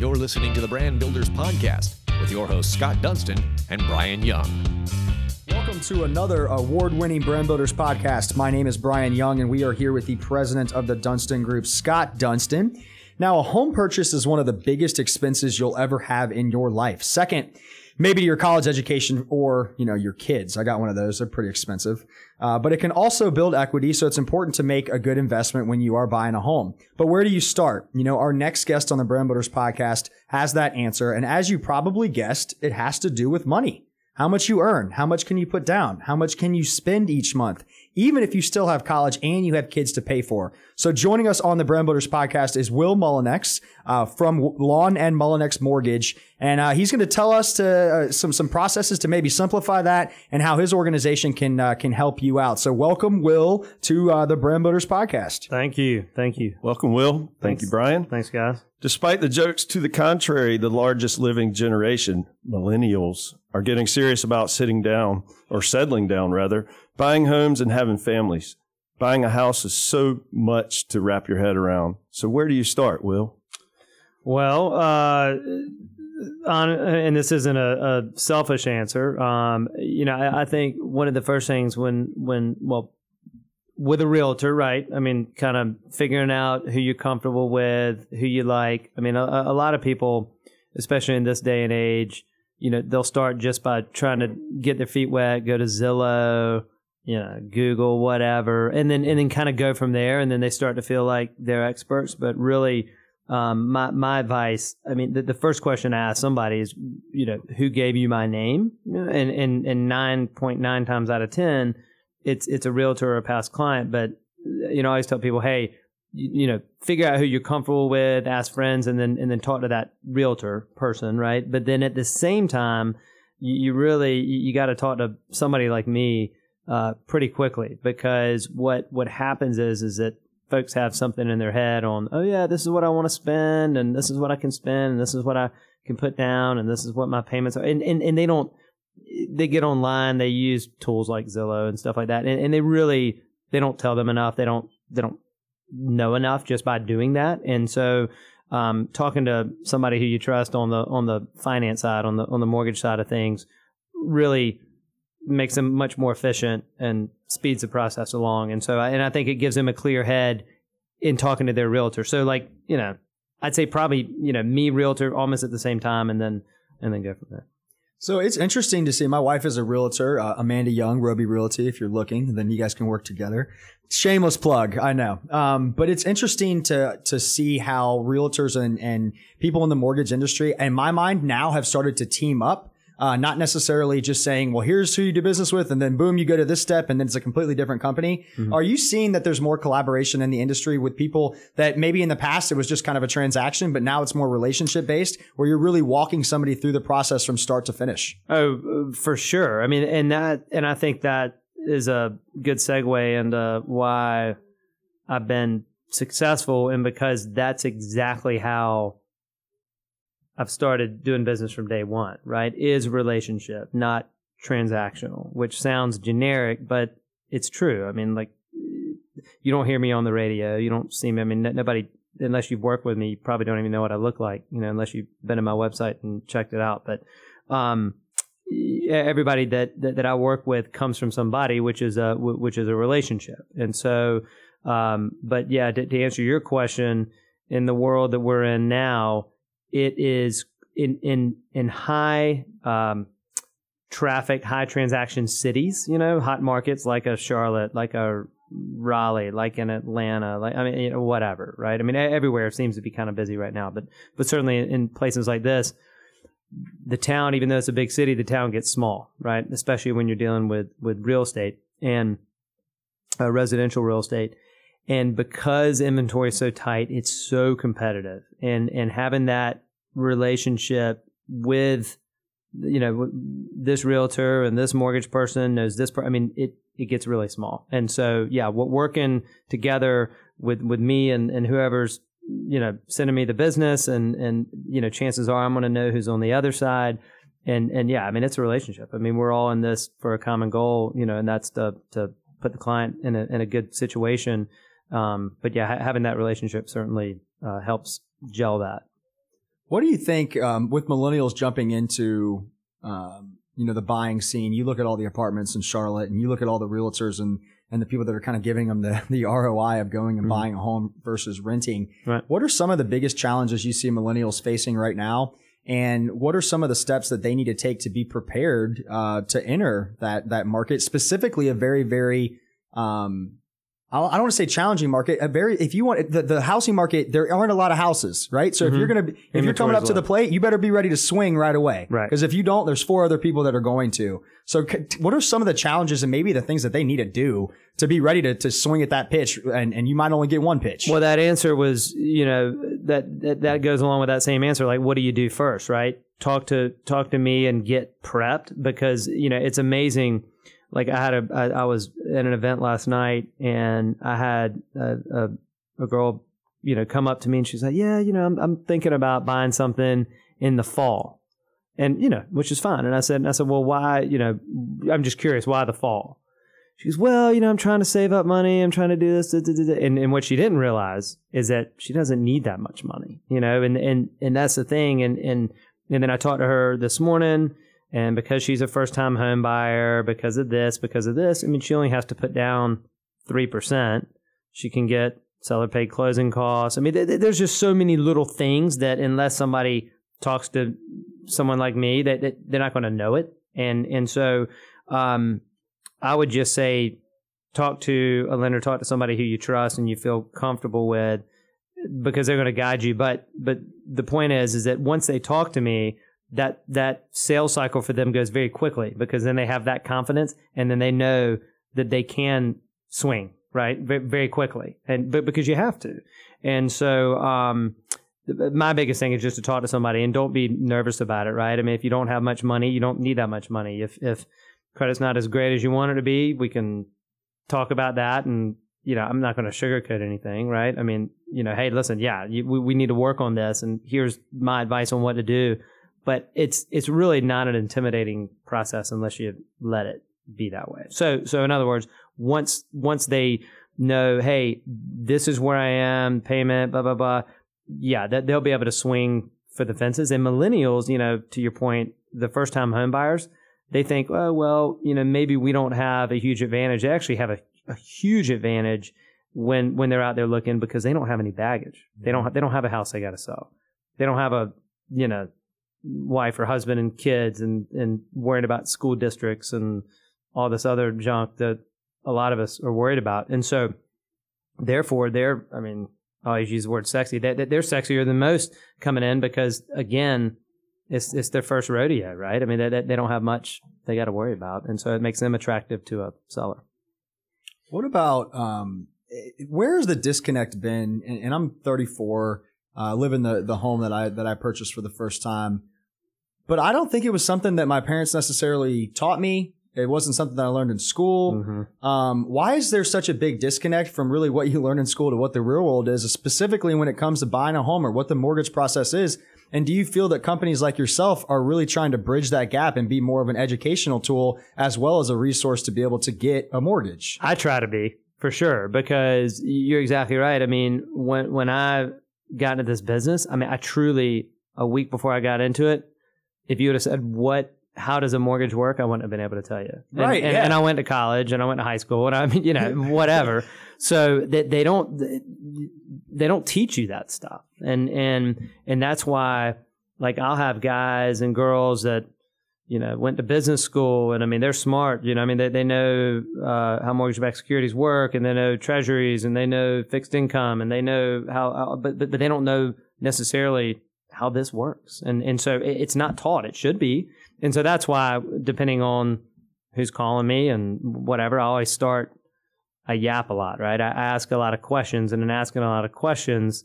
You're listening to the Brand Builders Podcast with your hosts Scott Dunston and Brian Young. Welcome to another award winning Brand Builders podcast. My name is Brian Young, and we are here with the president of the Dunston Group, Scott Dunston. Now, a home purchase is one of the biggest expenses you'll ever have in your life. Second, maybe your college education or you know your kids. I got one of those; they're pretty expensive, uh, but it can also build equity. So it's important to make a good investment when you are buying a home. But where do you start? You know, our next guest on the Brand Builders podcast has that answer, and as you probably guessed, it has to do with money. How much you earn? How much can you put down? How much can you spend each month? Even if you still have college and you have kids to pay for. So joining us on the Brand Builders podcast is Will Mullinix uh, from Lawn and Mullinix Mortgage, and uh, he's going to tell us to uh, some some processes to maybe simplify that and how his organization can uh, can help you out. So welcome, Will, to uh, the Brand Builders podcast. Thank you, thank you. Welcome, Will. Thank Thanks. you, Brian. Thanks, guys. Despite the jokes to the contrary, the largest living generation, millennials, are getting serious about sitting down or settling down rather, buying homes and having families. Buying a house is so much to wrap your head around. So where do you start, Will? Well, uh, on and this isn't a, a selfish answer. Um, you know, I, I think one of the first things when when well with a realtor, right? I mean, kind of figuring out who you're comfortable with, who you like. I mean, a, a lot of people, especially in this day and age, you know, they'll start just by trying to get their feet wet, go to Zillow, you know, Google, whatever, and then and then kind of go from there, and then they start to feel like they're experts. But really, um, my my advice, I mean, the, the first question I ask somebody is, you know, who gave you my name? And and and nine point nine times out of ten, it's it's a realtor or a past client. But you know, I always tell people, hey, you, you know, figure out who you're comfortable with, ask friends, and then and then talk to that realtor person, right? But then at the same time, you, you really you, you got to talk to somebody like me uh, pretty quickly because what what happens is is that folks have something in their head on oh yeah this is what I want to spend and this is what I can spend and this is what I can put down and this is what my payments are and and, and they don't they get online they use tools like Zillow and stuff like that and, and they really they don't tell them enough they don't they don't know enough just by doing that and so um, talking to somebody who you trust on the on the finance side on the on the mortgage side of things really makes them much more efficient and speeds the process along. And so, and I think it gives them a clear head in talking to their realtor. So, like, you know, I'd say probably, you know, me realtor almost at the same time, and then and then go from there. So it's interesting to see. My wife is a realtor, uh, Amanda Young, Roby Realty. If you're looking, then you guys can work together. Shameless plug, I know. Um, but it's interesting to to see how realtors and and people in the mortgage industry, in my mind, now have started to team up. Uh, not necessarily just saying, well, here's who you do business with, and then boom, you go to this step, and then it's a completely different company. Are you seeing that there's more collaboration in the industry with people that maybe in the past it was just kind of a transaction, but now it's more relationship based, where you're really walking somebody through the process from start to finish? Oh, for sure. I mean, and that, and I think that is a good segue into why I've been successful, and because that's exactly how I've started doing business from day one. Right? Is relationship, not transactional, which sounds generic, but it's true. I mean, like you don't hear me on the radio, you don't see me. I mean, nobody. Unless you've worked with me, you probably don't even know what I look like, you know, unless you've been to my website and checked it out. But um, everybody that, that that I work with comes from somebody, which is a which is a relationship. And so, um, but yeah, to, to answer your question, in the world that we're in now, it is in in in high um, traffic, high transaction cities. You know, hot markets like a Charlotte, like a Raleigh, like in Atlanta, like I mean, you know, whatever, right? I mean, everywhere seems to be kind of busy right now, but but certainly in places like this, the town, even though it's a big city, the town gets small, right? Especially when you're dealing with with real estate and uh, residential real estate. And because inventory is so tight, it's so competitive, and and having that relationship with you know this realtor and this mortgage person knows this. Per- I mean, it it gets really small, and so yeah, working together with with me and and whoever's you know sending me the business, and and you know chances are I'm going to know who's on the other side, and and yeah, I mean it's a relationship. I mean we're all in this for a common goal, you know, and that's to to put the client in a in a good situation. Um, but yeah, ha- having that relationship certainly uh, helps gel that. What do you think um, with millennials jumping into um, you know the buying scene? You look at all the apartments in Charlotte, and you look at all the realtors and and the people that are kind of giving them the the ROI of going and Mhm. buying a home versus renting. Right. What are some of the biggest challenges you see millennials facing right now? And what are some of the steps that they need to take to be prepared uh, to enter that that market? Specifically, a very very um, I I don't want to say challenging market. A very if you want the, the housing market, there aren't a lot of houses, right? So if Mhm. you're gonna be, if you're coming Inventory's up to the plate, you better be ready to swing right away, Right. Because if you don't, there's four other people that are going to. So c- what are some of the challenges and maybe the things that they need to do to be ready to, to swing at that pitch? And and you might only get one pitch. Well, that answer was, you know, that, that that goes along with that same answer. Like, what do you do first, right? Talk to talk to me and get prepped because you know it's amazing. Like I had a, I, I was at an event last night and I had a, a, a girl, you know, come up to me and she's like, "Yeah, you know, I'm I'm thinking about buying something in the fall," and you know, which is fine. And I said, and I said, "Well, why? You know, I'm just curious, why the fall?" She goes, well, you know, I'm trying to save up money. I'm trying to do this. Da, da, da, da." And, and what she didn't realize is that she doesn't need that much money, you know, and, and, and that's the thing. And, and, and then I talked to her this morning and because she's a first time home buyer, because of this, because of this, I mean, she only has to put down 3%. She can get seller paid closing costs. I mean, th- th- there's just so many little things that unless somebody talks to someone like me, that, that they're not going to know it. And, and so, um, I would just say talk to a lender, talk to somebody who you trust and you feel comfortable with because they're going to guide you. But but the point is is that once they talk to me, that that sales cycle for them goes very quickly because then they have that confidence and then they know that they can swing right? Very, quickly. And but because you have to. And so um my biggest thing is just to talk to somebody and don't be nervous about it right? I mean if you don't have much money you don't need that much money. If if credit's not as great as you want it to be we can talk about that and you know i'm not going to sugarcoat anything right? I mean you know hey listen yeah you, we, we need to work on this and here's my advice on what to do but it's it's really not an intimidating process unless you let it be that way so so in other words once once they know hey this is where i am payment blah blah blah yeah that they'll be able to swing for the fences and millennials you know to your point the first time home buyers they think, oh, well, you know, maybe we don't have a huge advantage. They actually have a, a huge advantage when when they're out there looking because they don't have any baggage. They don't mm-hmm. they don't have a house they got to sell. They don't have a you know wife or husband and kids and and worried about school districts and all this other junk that a lot of us are worried about. And so, therefore, they're I mean, I always use the word sexy. They, they- they're sexier than most coming in because again, it's it's their first rodeo, right? I mean, they they, don't have much they got to worry about, and so it makes them attractive to a seller. What about um, where's the disconnect been? And, and I'm 34, uh, live in the the home that I that I purchased for the first time, but I don't think it was something that my parents necessarily taught me. It wasn't something that I learned in school. Mm-hmm. Um, why is there such a big disconnect from really what you learn in school to what the real world is, specifically when it comes to buying a home or what the mortgage process is? And do you feel that companies like yourself are really trying to bridge that gap and be more of an educational tool as well as a resource to be able to get a mortgage? I try to be for sure because you're exactly right. I mean, when when I got into this business, I mean, I truly a week before I got into it, if you would have said what. How does a mortgage work? I wouldn't have been able to tell you. And, Right, And, yeah. and I went to college and I went to high school and I mean, you know, whatever. so they, they don't, they don't teach you that stuff. And, and, and that's why, like, I'll have guys and girls that, you know, went to business school and I mean, they're smart, you know, I mean, they, they know, uh, how mortgage backed securities work and they know treasuries and they know fixed income and they know how, but, but, but they don't know necessarily how this works. And, and so it, it's not taught. It should be. And so that's why, depending on who's calling me and whatever, I always start, I yap a lot, right? I ask a lot of questions and in asking a lot of questions,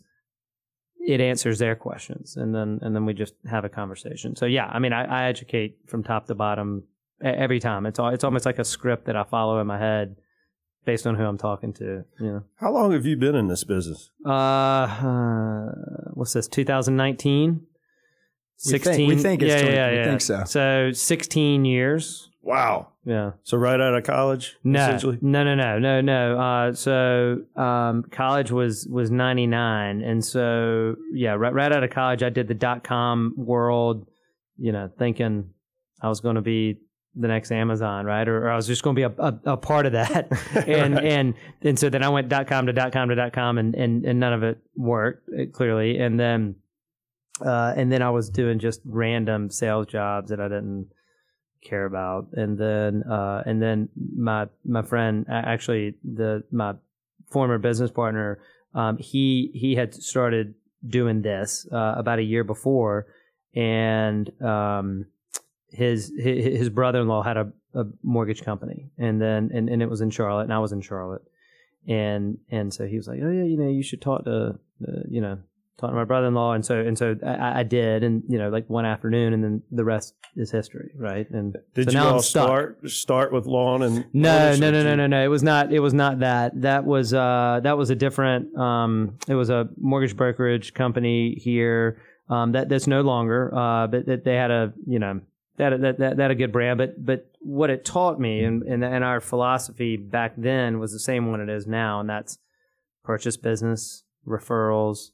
it answers their questions and then and then we just have a conversation. So yeah, I mean, I, I educate from top to bottom every time. It's all, it's almost like a script that I follow in my head based on who I'm talking to. You know, How long have you been in this business? uh, uh what's this? 2019. We think- we think it's yeah, 20 yeah, we yeah. think so. So 16 years. Wow. Yeah. So right out of college, No, essentially. no, no, no, no, no. Uh, so um, college was was ninety nine, and so yeah, right, right out of college, I did the dot com world. You know, thinking I was going to be the next Amazon, right? Or, or I was just going to be a, a, a part of that, and and and so then I went dot com to dot com to dot com, and and and none of it worked uh, clearly, and then uh, and then I was doing just random sales jobs that I didn't care about. And then uh and then my my friend actually the my former business partner um he he had started doing this uh about a year before. And um his his, brother-in-law had a, a mortgage company and then and, and it was in Charlotte and I was in Charlotte and and so he was like oh yeah you know you should talk to uh, you know talk to my brother-in-law and so and so I, I did and you know like one afternoon and then the rest is history right and Did so you all start start with lawn and No, no, no, no, no, no. It was not. It was not that. That was uh, that was a different. Um, it was a mortgage brokerage company here. Um, that that's no longer. Uh, but that they had a you know that that that, that a good brand. But but what it taught me and, and and our philosophy back then was the same one it is now, and that's purchase business referrals.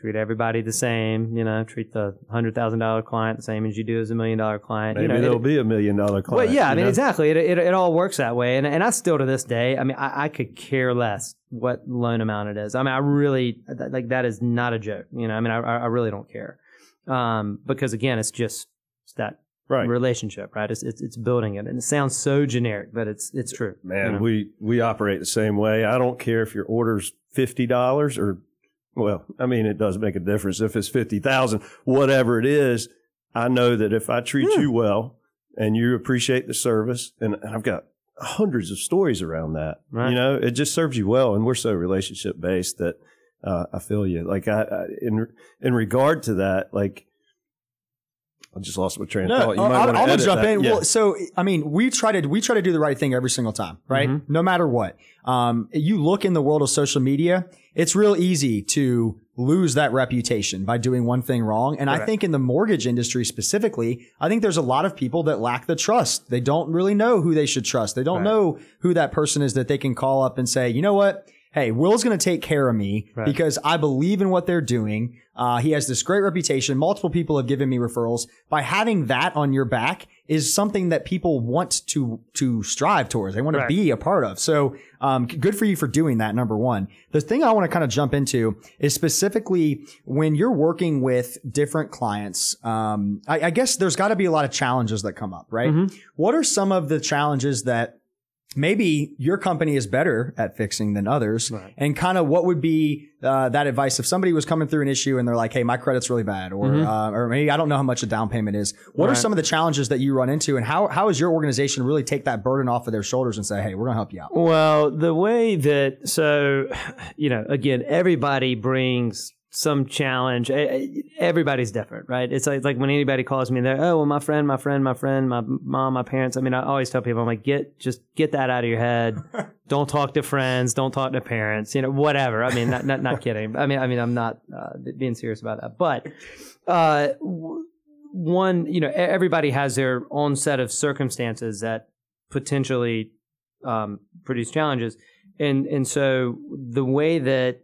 Treat everybody the same, you know. Treat the hundred thousand dollar client the same as you do as a million dollar client. Maybe you know, there'll be a million dollar client. well, yeah, I mean, know? exactly. It, it, it all works that way. And, and I still to this day, I mean, I, I could care less what loan amount it is. I mean, I really, like, that is not a joke. You know, I mean, I, I really don't care. Um, because again, it's just it's that Right. relationship, right? It's, it's, it's building it. And it sounds so generic, but it's, it's true. Man, you know? we we operate the same way. I don't care if your order's fifty dollars or, well, I mean, it does make a difference if it's fifty thousand, whatever it is. I know that if I treat Yeah. you well and you appreciate the service, and, and I've got hundreds of stories around that. Right. You know, it just serves you well, and we're so relationship based that uh, I feel you. Like I, I in in regard to that, like. I just lost my train of No, thought. You I'll, might I'm gonna jump that. in. Yeah. Well, so I mean, we try to we try to do the right thing every single time, right? Mhm. No matter what. Um, you look in the world of social media, it's real easy to lose that reputation by doing one thing wrong. And I think in the mortgage industry specifically, I think there's a lot of people that lack the trust. They don't really know who they should trust. They don't Right. know who that person is that they can call up and say, you know what? Hey, Will's going to take care of me Right. because I believe in what they're doing. Uh, he has this great reputation. Multiple people have given me referrals. By having that on your back is something that people want to to strive towards. They want Right. to be a part of. So, um, good for you for doing that. Number one. The thing I want to kind of jump into is specifically when you're working with different clients. Um, I, I guess there's got to be a lot of challenges that come up, right? Mhm. What are some of the challenges that maybe your company is better at fixing than others Right. and kind of what would be uh, that advice if somebody was coming through an issue and they're like hey my credit's really bad or Mhm. uh, or maybe i don't know how much a down payment is what are some of the challenges that you run into and how how is your organization really take that burden off of their shoulders and say hey we're going to help you out Well, the way that so, you know, again, everybody brings some challenge. Everybody's different, right? It's like, it's like when anybody calls me, they're oh, well, my friend, my friend, my friend, my mom, my parents. I mean, I always tell people, I'm like, get just get that out of your head. don't talk to friends. Don't talk to parents. You know, whatever. I mean, not not, not kidding. I mean, I mean, I'm not uh, being serious about that, but. Uh, one, you know, everybody has their own set of circumstances that potentially um, produce challenges, and and so the way that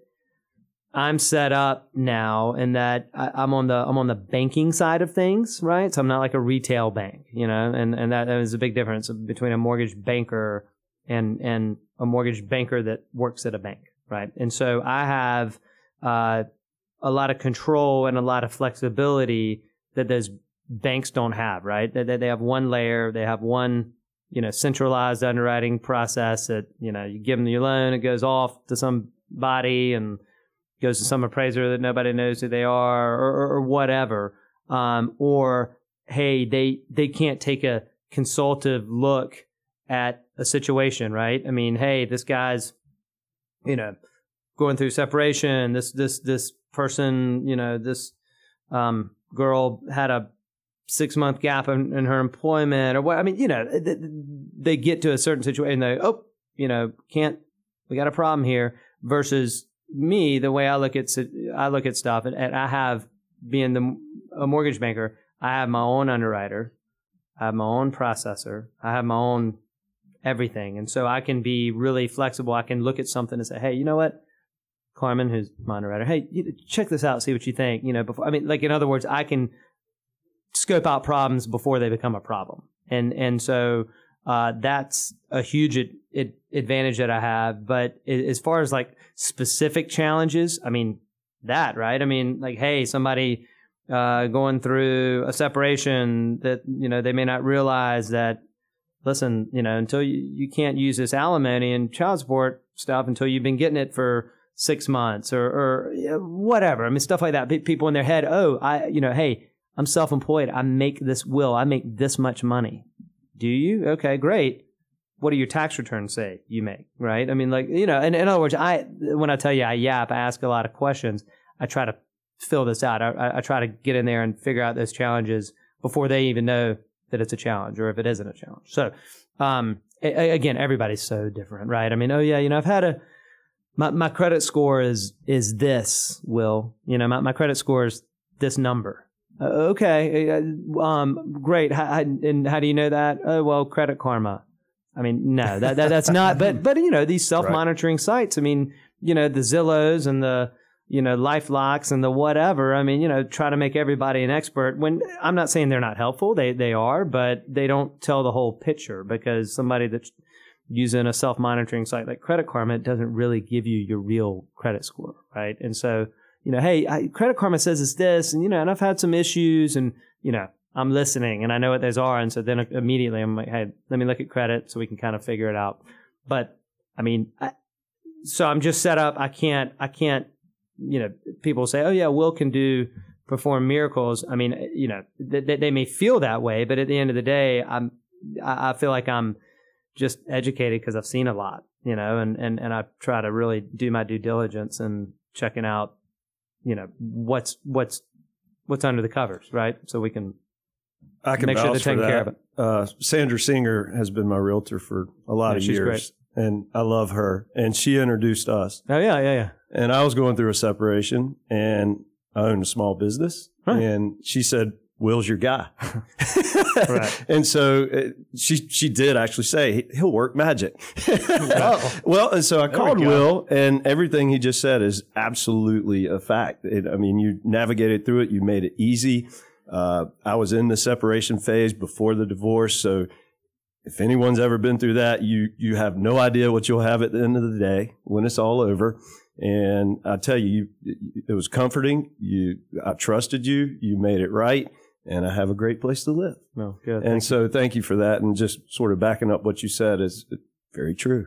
I'm set up now, and that I, I'm on the I'm on the banking side of things, right? So I'm not like a retail bank, you know, and and that, that is a big difference between a mortgage banker and and a mortgage banker that works at a bank, right? And so I have uh, a lot of control and a lot of flexibility that those banks don't have, right? That they, they have one layer, they have one you know centralized underwriting process that you know you give them your loan, it goes off to somebody and goes to some appraiser that nobody knows who they are or, or, or whatever. Um, or hey, they they can't take a consultative look at a situation, right? I mean, hey, this guy's you know going through separation. This this this person, you know, this um, girl had a six month gap in, in her employment or what. I mean, you know, th- th- they get to a certain situation. They oh, you know, can't we got a problem here? Versus me, the way I look at I look at stuff, and, and I have being the a mortgage banker, I have my own underwriter. I have my own processor. I have my own everything. And so I can be really flexible. I can look at something and say, hey, you know what? Carmen, who's my underwriter, hey, check this out, see what you think. You know, before I mean, like in other words, I can scope out problems before they become a problem, and and so uh, that's a huge it, ad- advantage that I have. But as far as like specific challenges, I mean that right. I mean, like, hey, somebody uh, going through a separation that you know they may not realize that. Listen, you know, until you, you can't use this alimony and child support stuff until you've been getting it for six months or, or whatever. I mean, stuff like that. People in their head, oh, I, you know, hey, I'm self employed. I make this will. I make this much money. Do you? Okay, great. What do your tax returns say you make? Right? I mean, like, you know, in, in other words, I, when I tell you I yap, I ask a lot of questions. I try to fill this out. I, I try to get in there and figure out those challenges before they even know that it's a challenge or if it isn't a challenge. So, um, a, again, everybody's so different, right? I mean, oh yeah, you know, I've had a, my, my credit score is, is this, Will, you know, my, my credit score is this number. Uh, okay, uh, um, great. How, and how do you know that? Oh, well, Credit Karma. I mean, no, that, that that's not. But but you know, these self monitoring right. sites. I mean, you know, the Zillows and the you know LifeLocks and the whatever. I mean, you know, try to make everybody an expert. When I'm not saying they're not helpful, they they are, but they don't tell the whole picture because somebody that's using a self monitoring site like Credit Karma, doesn't really give you your real credit score, right? And so you know, hey, I, Credit Karma says it's this, and you know, and I've had some issues, and you know, I'm listening, and I know what those are, and so then immediately I'm like, hey, let me look at credit so we can kind of figure it out. But I mean, I, so I'm just set up. I can't, I can't, you know, people say, oh yeah, Will can do perform miracles. I mean, you know, they, they may feel that way, but at the end of the day, I'm, I, I feel like I'm just educated because I've seen a lot, you know, and, and, and I try to really do my due diligence and checking out you know what's what's what's under the covers, right? So we can I can make sure they're care of it. Uh, Sandra Singer has been my realtor for a lot yeah, of years, great. and I love her. And she introduced us. Oh yeah, yeah, yeah. And I was going through a separation, and I owned a small business, right. and she said, Will's your guy. right. And so uh, she she did actually say he'll work magic. oh. Well, and so I there called Will, and everything he just said is absolutely a fact. It, I mean, you navigated through it, you made it easy. Uh, I was in the separation phase before the divorce, so if anyone's ever been through that, you you have no idea what you'll have at the end of the day when it's all over. And I tell you, it was comforting. You, I trusted you. You made it right and I have a great place to live. Oh, good. And thank so you. thank you for that. And just sort of backing up what you said is very true.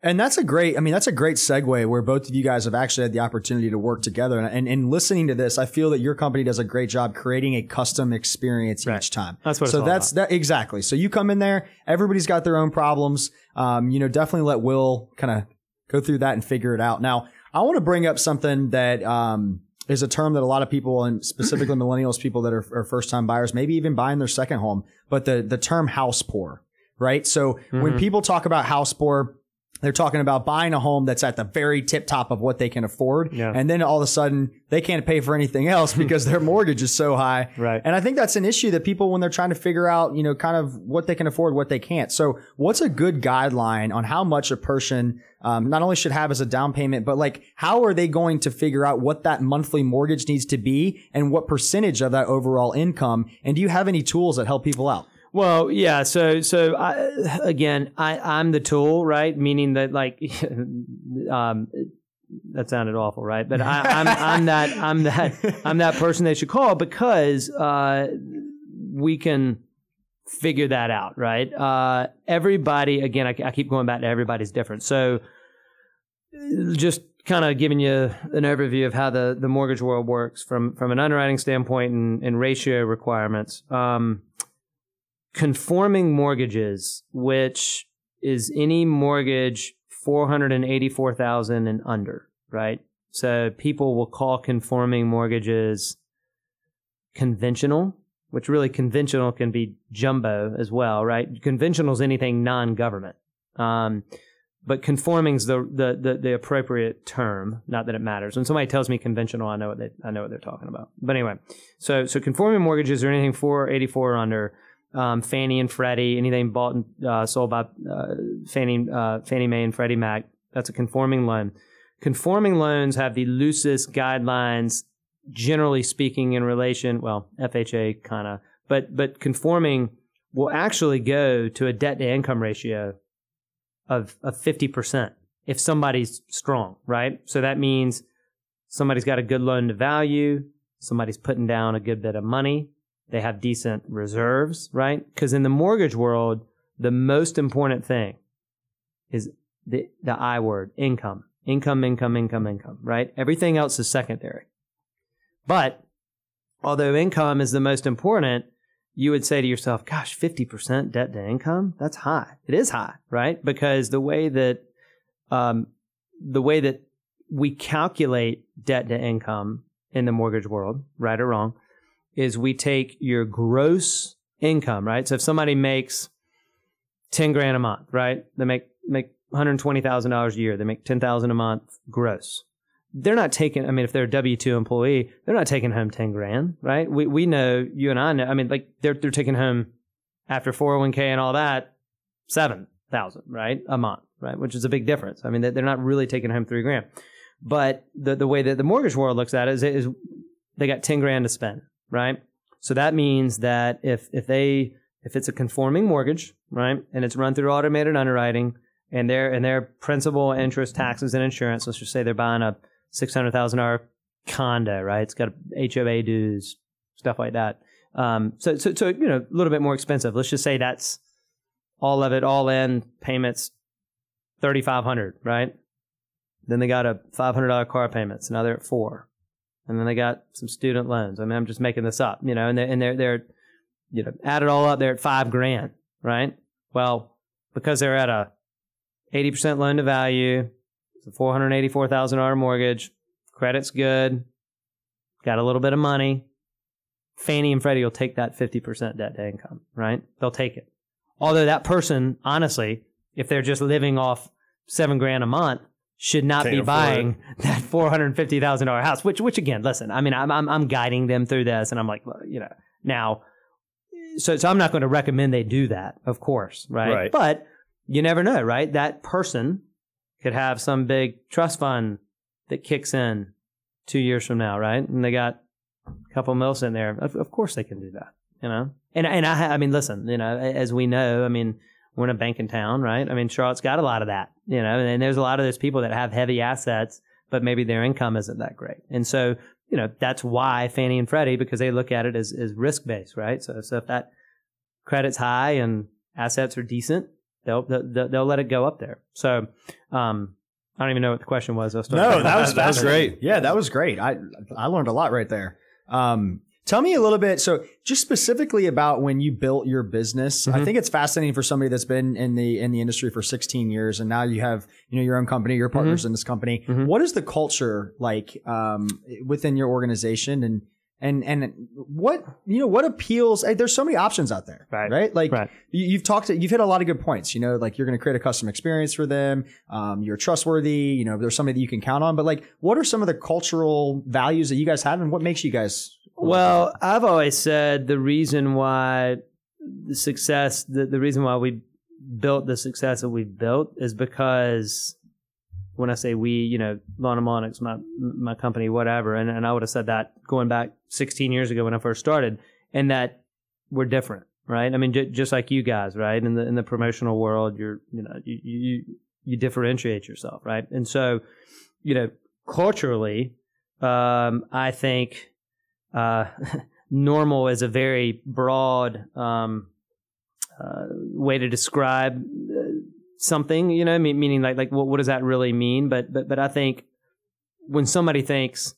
And that's a great, I mean, that's a great segue where both of you guys have actually had the opportunity to work together. And, and, listening to this, I feel that your company does a great job creating a custom experience right. each time. That's what so that's about. that exactly. So you come in there, everybody's got their own problems. Um, you know, definitely let Will kind of go through that and figure it out. Now, I want to bring up something that, um, is a term that a lot of people and specifically millennials, people that are, are first time buyers, maybe even buying their second home, but the, the term house poor, right? So mm-hmm. when people talk about house poor, they're talking about buying a home that's at the very tip top of what they can afford. Yeah. And then all of a sudden they can't pay for anything else because their mortgage is so high. Right. And I think that's an issue that people, when they're trying to figure out, you know, kind of what they can afford, what they can't. So what's a good guideline on how much a person um, not only should have as a down payment, but like how are they going to figure out what that monthly mortgage needs to be and what percentage of that overall income? And do you have any tools that help people out? Well, yeah. So, so I, again, I, I'm the tool, right? Meaning that, like, um, that sounded awful, right? But I, am I'm, I'm that, I'm that, I'm that person they should call because uh, we can figure that out, right? Uh, everybody, again, I, I keep going back to everybody's different. So, just kind of giving you an overview of how the, the mortgage world works from, from an underwriting standpoint and, and ratio requirements. Um, conforming mortgages, which is any mortgage 484,000 and under, right? So people will call conforming mortgages conventional, which really conventional can be jumbo as well, right? Conventional is anything non-government. Um, but conforming is the, the, the, the, appropriate term. Not that it matters. When somebody tells me conventional, I know what they, I know what they're talking about. But anyway, so, so conforming mortgages are anything 484 or under um, Fannie and Freddie, anything bought and uh, sold by uh, Fannie, uh, Fannie Mae and Freddie Mac, that's a conforming loan. Conforming loans have the loosest guidelines, generally speaking, in relation. Well, FHA kind of, but but conforming will actually go to a debt to income ratio of of fifty percent if somebody's strong, right? So that means somebody's got a good loan to value, somebody's putting down a good bit of money, they have decent reserves, right? Because in the mortgage world, the most important thing is the, the I word, income. Income, income, income, income, right? Everything else is secondary. But although income is the most important, you would say to yourself, gosh, 50% debt to income? That's high. It is high, right? Because the way that, um, the way that we calculate debt to income in the mortgage world, right or wrong, is we take your gross income, right? So if somebody makes 10 grand a month, right? They make, make $120,000 a year. They make 10,000 a month gross. They're not taking, I mean, if they're a W-2 employee, they're not taking home 10 grand, right? We, we know, you and I know, I mean, like they're, they're taking home after 401k and all that, 7,000, right? A month, right? Which is a big difference. I mean, they're not really taking home three grand. But the, the way that the mortgage world looks at it is, is they got 10 grand to spend right? So that means that if if they if it's a conforming mortgage, right, and it's run through automated underwriting, and their and their principal, interest, taxes, and insurance. Let's just say they're buying a six hundred thousand dollar condo, right? It's got HOA dues, stuff like that. Um, so so so you know a little bit more expensive. Let's just say that's all of it, all in payments, thirty five hundred, right? Then they got a five hundred dollar car payment. So now they're at four and then they got some student loans. I mean, I'm just making this up, you know, and they're, and they're, they're, you know, add it all up, they're at five grand, right? Well, because they're at a 80% loan to value, it's a $484,000 mortgage, credit's good, got a little bit of money. Fannie and Freddie will take that 50% debt to income, right? They'll take it. Although that person, honestly, if they're just living off seven grand a month, should not Can't be buying it. that four hundred fifty thousand dollar house. Which, which again, listen, I mean, I'm, I'm I'm guiding them through this, and I'm like, well, you know, now, so so I'm not going to recommend they do that, of course, right? Right. But you never know, right? That person could have some big trust fund that kicks in two years from now, right? And they got a couple mils in there. Of, of course, they can do that, you know. And and I I mean, listen, you know, as we know, I mean we're in a banking town, right? I mean, Charlotte's got a lot of that, you know, and there's a lot of those people that have heavy assets, but maybe their income isn't that great. And so, you know, that's why Fannie and Freddie, because they look at it as, as risk based, right? So, so if that credit's high and assets are decent, they'll, they'll, they'll let it go up there. So, um, I don't even know what the question was. no, that was, that was great. Yeah, that was great. I, I learned a lot right there. Um, Tell me a little bit. So, just specifically about when you built your business, mm-hmm. I think it's fascinating for somebody that's been in the in the industry for 16 years, and now you have you know your own company, your partners mm-hmm. in this company. Mm-hmm. What is the culture like um, within your organization, and and and what you know what appeals? There's so many options out there, right? Right? Like right. You, have talked, you've hit a lot of good points. You know, like you're going to create a custom experience for them. Um, you're trustworthy. You know, there's somebody that you can count on. But like, what are some of the cultural values that you guys have, and what makes you guys well, I've always said the reason why the success, the, the reason why we built the success that we've built is because when I say we, you know, Lawn my my company, whatever, and, and I would have said that going back 16 years ago when I first started, and that we're different, right? I mean, j- just like you guys, right? In the in the promotional world, you're, you know, you you you differentiate yourself, right? And so, you know, culturally, um, I think uh, normal is a very broad um, uh, way to describe something. You know, meaning like like what, what does that really mean? But but but I think when somebody thinks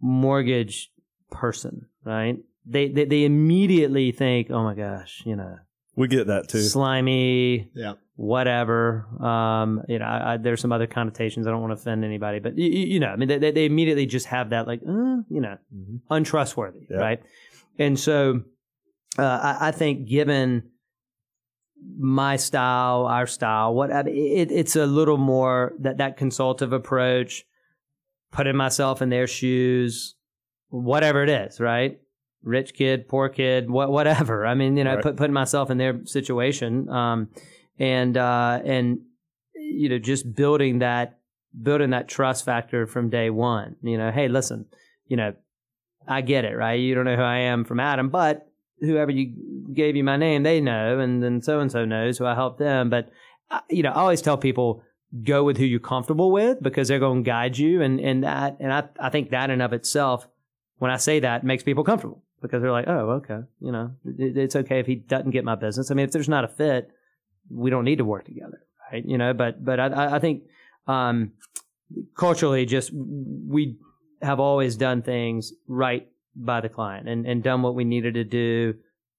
mortgage person, right? They, they they immediately think, oh my gosh, you know, we get that too, slimy, yeah, whatever. Um, you know, I, I, there's some other connotations. I don't want to offend anybody, but you, you know, I mean, they, they immediately just have that like, uh, you know, mm-hmm. untrustworthy, right? And so, uh, I, I, think given my style, our style, what it, it's a little more that that consultative approach, putting myself in their shoes, whatever it is, right? rich kid, poor kid, what, whatever. I mean, you know, Right. put, putting myself in their situation, um, and uh, and you know, just building that building that trust factor from day one. You know, hey, listen, you know, I get it, right? You don't know who I am from Adam, but whoever you gave you my name, they know, and then so and so knows, so I help them. But uh, you know, I always tell people go with who you're comfortable with because they're going to guide you, and and that, and I I think that in of itself, when I say that, makes people comfortable because they're like, oh, okay, you know, it, it's okay if he doesn't get my business. I mean, if there's not a fit, we don't need to work together, right? You know, but but I I- I think um, culturally, just we have always done things right by the client and, and done what we needed to do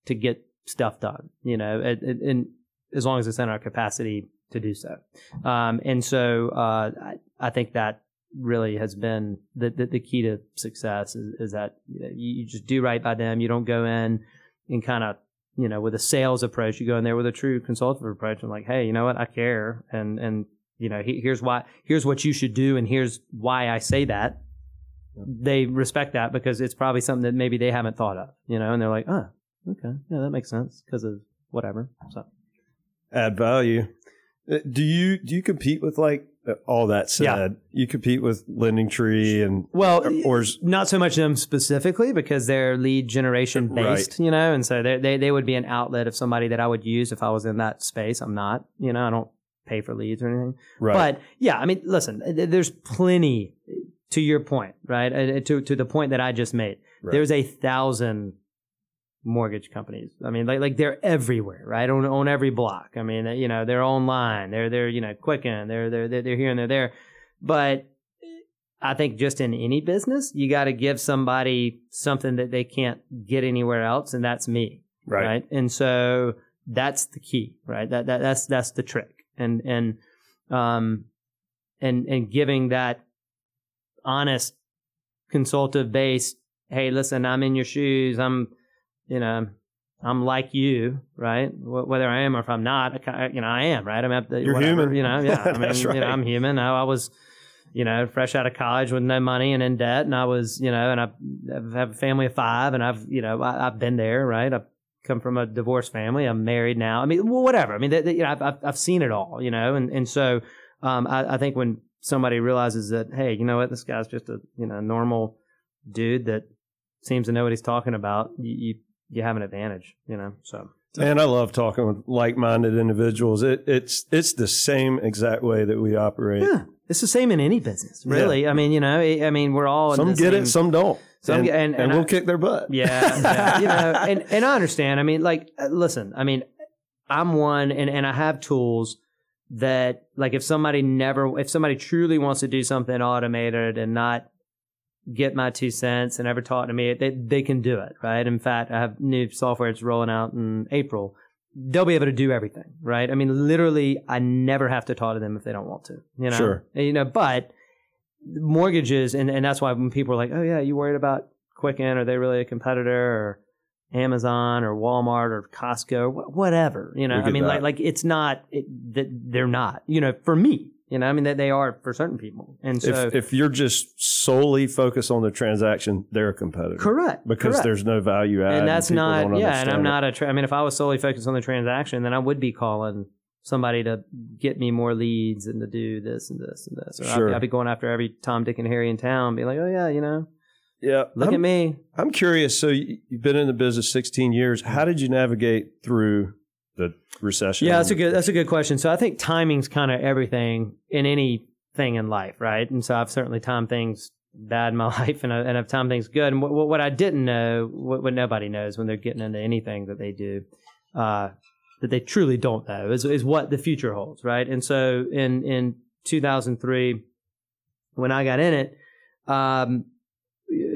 to get stuff done, you know, and, and- as long as it's in our capacity to do so. Um, and so uh, I, I think that really has been the, the, the key to success is, is that you, know, you just do right by them. You don't go in and kind of, you know, with a sales approach. You go in there with a true consultative approach and like, hey, you know what, I care, and and you know, he, here's why, here's what you should do, and here's why I say that. They respect that because it's probably something that maybe they haven't thought of, you know, and they're like, oh, okay, yeah, that makes sense because of whatever. So Add value. Uh, Do you do you compete with like uh, all that said? Yeah. You compete with Lending Tree and well, or is- not so much them specifically because they're lead generation based, you know, and so they they they would be an outlet of somebody that I would use if I was in that space. I'm not, you know, I don't pay for leads or anything. right. But yeah, I mean, listen, there's plenty to your point, right? Uh, To to the point that I just made. Right. There's a thousand mortgage companies. I mean, like like they're everywhere, right? On on every block. I mean, you know, they're online. They're they're you know Quicken. They're they're they're, they're here and they're there. But I think just in any business, you got to give somebody something that they can't get anywhere else, and that's me right. right? And so that's the key, right? That, that that's that's the trick, and and um and and giving that honest consultative base. Hey, listen, I'm in your shoes. I'm, you know, I'm like you, right? Wh- Whether I am or if I'm not, I you know, I am, right? I'm at the You're whatever, human. you know. Yeah, I mean, That's you know, right. I'm human. I, I was. You know, fresh out of college with no money and in debt, and I was, you know, and I I have a family of five, and I've, you know, I, I've been there, right? I've come from a divorced family. I'm married now. I mean, well, whatever. I mean, they, they, you know, I've, I've I've seen it all, you know, and and so um, I, I think when somebody realizes that, hey, you know what, this guy's just a you know normal dude that seems to know what he's talking about, you you, you have an advantage, you know. So And I love talking with like-minded individuals. It, it's it's the same exact way that we operate. yeah, it's the same in any business, really. I mean, you know, I mean, we're all in Some get same- it, some don't. Some and, get- and- and and we'll I- kick their butt. Yeah, yeah, you know, and and I understand. I mean, like, uh, listen, I mean, I'm one, and and I have tools that, like, if somebody never, if somebody truly wants to do something automated and not get my two cents and ever talk to me, they they can do it, right? In fact, I have new software that's rolling out in April. They'll be able to do everything, right? I mean, literally, I never have to talk to them if they don't want to, you know. Sure. You know, but mortgages, and, and that's why when people are like, oh, yeah, you worried about Quicken? Are they really a competitor? Or Amazon or Walmart or Costco or wh- whatever, you know, I mean, like, that. like it's not, it, that they're not, you know, for me, you know, I mean, that they are for certain people. And so, if, if you're just solely focused on the transaction, they're a competitor. correct. Because correct. there's no value add. and that's people not yeah and i'm understand not a tra- i mean if i was solely focused on the transaction then i would be calling somebody to get me more leads and to do this and this and this or I'd, Sure. be, I'd be going after every tom dick and harry in town be like oh yeah you know it. Yeah. look I'm, at me I'm curious. So you- you've been in the business 16 years. How did you navigate through the recession? yeah that's a good that's a good question so i think timing's kind of everything in anything in life right and so i've certainly timed things bad in my life and, I, and i've timed things good and what, what i didn't know what, what nobody knows when they're getting into anything that they do uh, that they truly don't know is, is what the future holds right and so in in 2003 when i got in it um,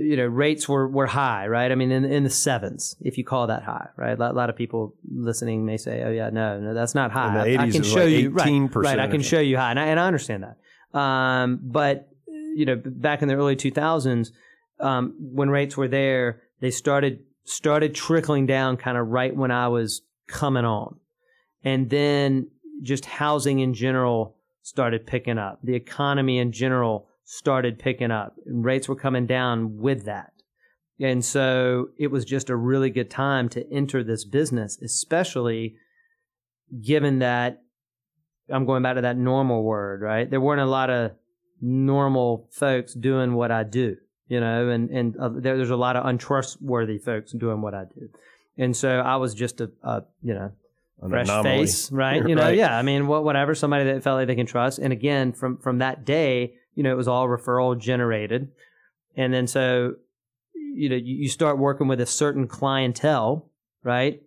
you know rates were were high right? I mean in in the sevens if you call that high right? A lot, a lot of people listening may say oh yeah no no that's not high. I- I can show like you right, 18% right i can show you high and I, and I understand that. Um, but you know back in the early 2000s um, when rates were there they started started trickling down kind of right when i was coming on. And then just housing in general started picking up. The economy in general started picking up, and rates were coming down with that. And so it was just a really good time to enter this business, especially given that I'm going back to that normal word, right? There weren't a lot of normal folks doing what I do, you know, and, and uh, there, there's a lot of untrustworthy folks doing what I do. And so I was just a, a you know, An fresh anomaly. face, right? You know, Right. yeah. I mean, what, whatever, somebody that felt like they can trust. And again, from, from that day, you know, it was all referral generated. And then so, you know, you, start working with a certain clientele, right?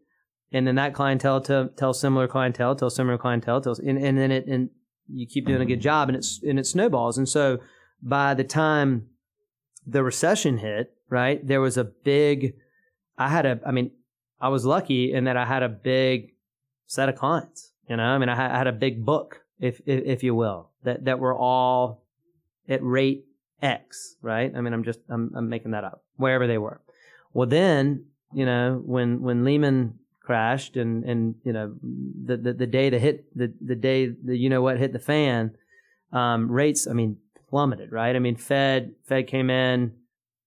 And then that clientele to tell similar clientele, tell similar clientele, tells, and, and then it, and you keep doing a good job and it's, and it snowballs. And so by the time the recession hit, right, there was a big, I had a, I mean, I was lucky in that I had a big set of clients. You know, I mean, I had, I had a big book, if, if if you will, that that were all at rate X, right? I mean, I'm just I'm I'm making that up wherever they were. Well, then you know when when Lehman crashed and and you know the the, the day the hit the the day the you know what hit the fan, um, rates I mean plummeted, right? I mean, Fed Fed came in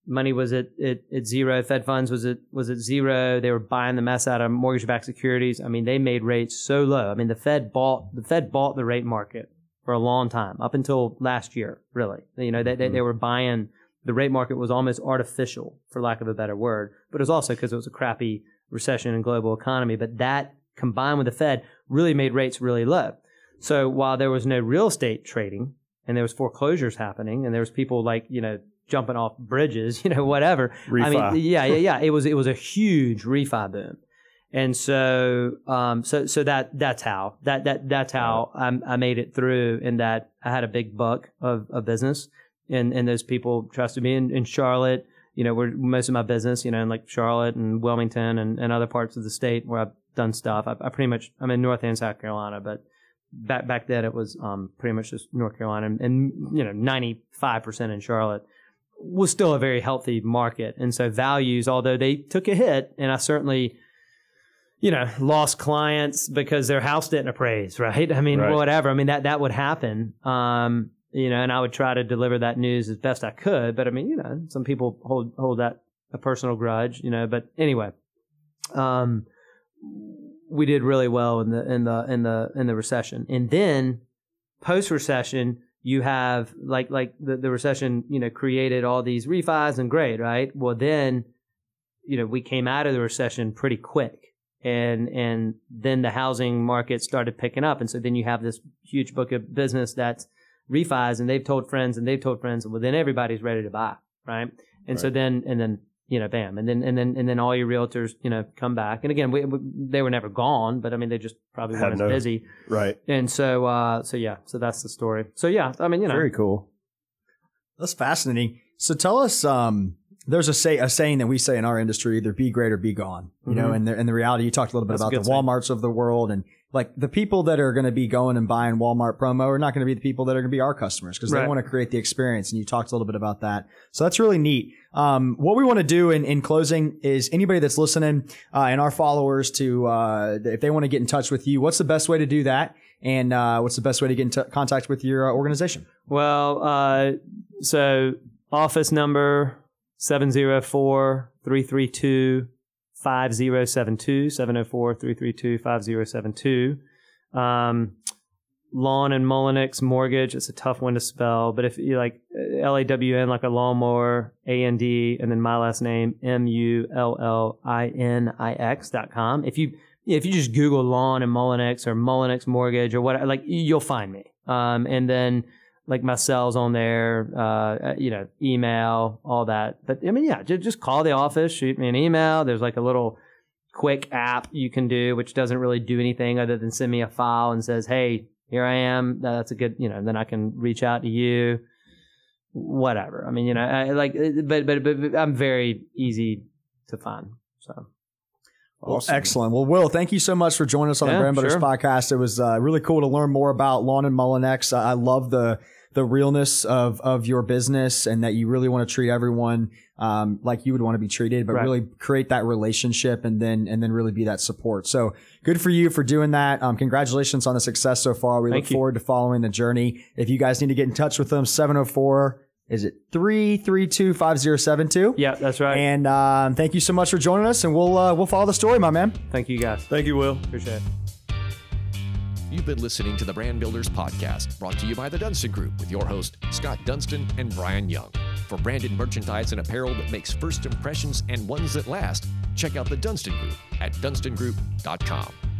money was at, at, at zero. Fed funds was at was at zero. They were buying the mess out of mortgage-backed securities. I mean, they made rates so low. I mean, the Fed bought the Fed bought the rate market for a long time, up until last year, really. You know, they they, mm-hmm. they were buying the rate market was almost artificial, for lack of a better word. But it was also because it was a crappy recession and global economy. But that combined with the Fed really made rates really low. So while there was no real estate trading and there was foreclosures happening and there was people like you know jumping off bridges, you know, whatever. Refi. I mean, yeah, yeah, yeah. It was it was a huge refi boom, and so um, so so that that's how that that that's how I, I made it through. In that I had a big buck of, of business, and and those people trusted me. In, in Charlotte, you know, where most of my business, you know, in like Charlotte and Wilmington and, and other parts of the state where I've done stuff. I, I pretty much I'm in North and South Carolina, but back back then it was um, pretty much just North Carolina, and, and you know, 95 percent in Charlotte was still a very healthy market. And so values, although they took a hit, and I certainly, you know, lost clients because their house didn't appraise, right? I mean, Right. whatever. I mean, that, that would happen. Um, you know, and I would try to deliver that news as best I could. But I mean, you know, some people hold, hold that a personal grudge, you know, but anyway, um, we did really well in the, in the, in the, in the recession. And then post recession, you have like like the, the recession, you know, created all these refis and great, right? Well, then, you know, we came out of the recession pretty quick, and and then the housing market started picking up, and so then you have this huge book of business that's refis, and they've told friends, and they've told friends, and well, then everybody's ready to buy, right? And so then and then you know, bam, and then and then and then all your realtors, you know, come back, and again, we, we, they were never gone, but I mean, they just probably weren't as busy. Right. And so, uh, so yeah, so that's the story. So yeah, I mean, you know, Very cool. That's fascinating. So tell us, um, there's a say a saying that we say in our industry: either be great or be gone. You know, Mhm. and the, and the reality you talked a little bit That's about the saying. WalMarts of the world, and like the people that are going to be going and buying Walmart promo are not going to be the people that are going to be our customers because they want to create the experience. And you talked a little bit about that, so that's really neat. Um, what we want to do in, in closing is anybody that's listening uh, and our followers to uh, if they want to get in touch with you, what's the best way to do that? And uh, what's the best way to get in t- contact with your uh, organization? Well, uh, so office number 704-332-5072, 704-332-5072. Um, Lawn and Mullinix Mortgage, it's a tough one to spell, but if you like uh, L-A-W-N, like a lawnmower, A-N-D, and then my last name, M-U-L-L-I-N-I-X dot com. If you, if you just Google Lawn and Mullinix or Mullinix Mortgage or what, like you'll find me. Um, and then like my cell's on there, uh, you know, email, all that. But I mean, yeah, just, just call the office, shoot me an email. There's like a little quick app you can do, which doesn't really do anything other than send me a file and says, Hey, here I am. That's a good, you know, then I can reach out to you, whatever. I mean, you know, I like, but, but, but, but I'm very easy to find. So Well, Awesome. excellent. Well, Will, thank you so much for joining us on the Yeah, Brand Builders sure. podcast. It was uh, really cool to learn more about Lawn and Mullinix. I I love the the realness of of your business and that you really want to treat everyone um, like you would want to be treated, but Right. really create that relationship and then and then really be that support. So good for you for doing that. Um, congratulations on the success so far. We Thank look you. forward to following the journey. If you guys need to get in touch with them, 704 is it three three two five zero seven two? Yeah, that's right. And um, thank you so much for joining us, and we'll uh, we'll follow the story, my man. Thank you guys. Thank you, Will. Appreciate it. You've been listening to the Brand Builders Podcast, brought to you by the Dunston Group with your host, Scott Dunston and Brian Young. For branded merchandise and apparel that makes first impressions and ones that last, check out the Dunston Group at dunstongroup.com.